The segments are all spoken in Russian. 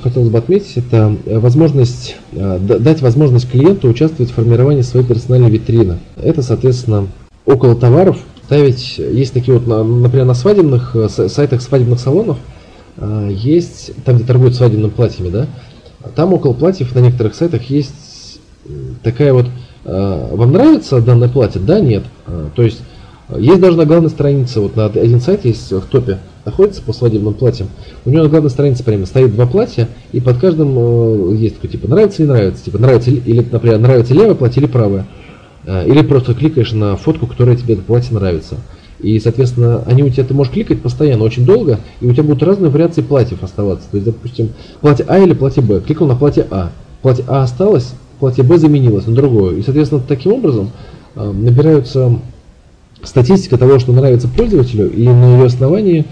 хотелось бы отметить, это возможность, дать возможность клиенту участвовать в формировании своей персональной витрины. Это, соответственно, около товаров ставить, есть такие вот, например, на свадебных сайтах свадебных салонов, есть, там, где торгуют свадебными платьями, да, там около платьев на некоторых сайтах есть такая вот, вам нравится данное платье? Да, нет. То есть есть даже на главной странице, вот на один сайт есть в топе, находится по свадебным платьям. У него на главной странице прямо стоит два платья, и под каждым э, есть такой типа нравится или нравится. Типа нравится или, например, нравится левое платье или правое. Э, или просто кликаешь на фотку, которая тебе это платье нравится. И, соответственно, они у тебя, ты можешь кликать постоянно, очень долго, и у тебя будут разные вариации платьев оставаться. То есть, допустим, платье А или платье Б. Кликнул на платье А. Платье А осталось, платье Б заменилось на другое. И, соответственно, таким образом э, набираются статистика того, что нравится пользователю, и на ее основании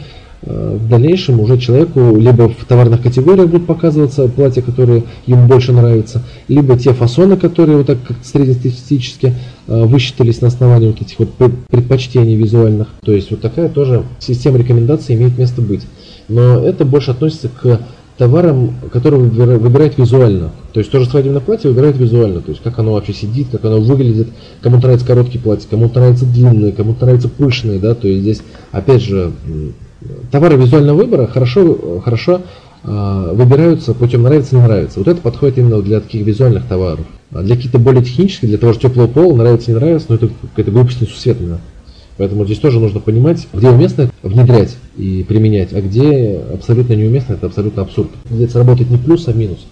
э, в дальнейшем уже человеку либо в товарных категориях будут показываться платья, которые ему больше нравятся, либо те фасоны, которые вот так как среднестатистически э, высчитались на основании вот этих вот предпочтений визуальных. То есть вот такая тоже система рекомендаций имеет место быть. Но это больше относится к товаром, который выбирает визуально. То есть тоже свадебное платье выбирает визуально, то есть как оно вообще сидит, как оно выглядит, кому нравится короткие платья, кому нравится длинные, кому нравится пышные, да, то есть здесь, опять же, товары визуального выбора хорошо, хорошо э, выбираются путем нравится, не нравится. Вот это подходит именно для таких визуальных товаров. А для каких-то более технических, для того же теплого пола, нравится, не нравится, но это какая-то глупость несусветная. Поэтому здесь тоже нужно понимать, где уместно внедрять и применять, а где абсолютно неуместно, это абсолютно абсурд. Здесь работает не плюс, а минус.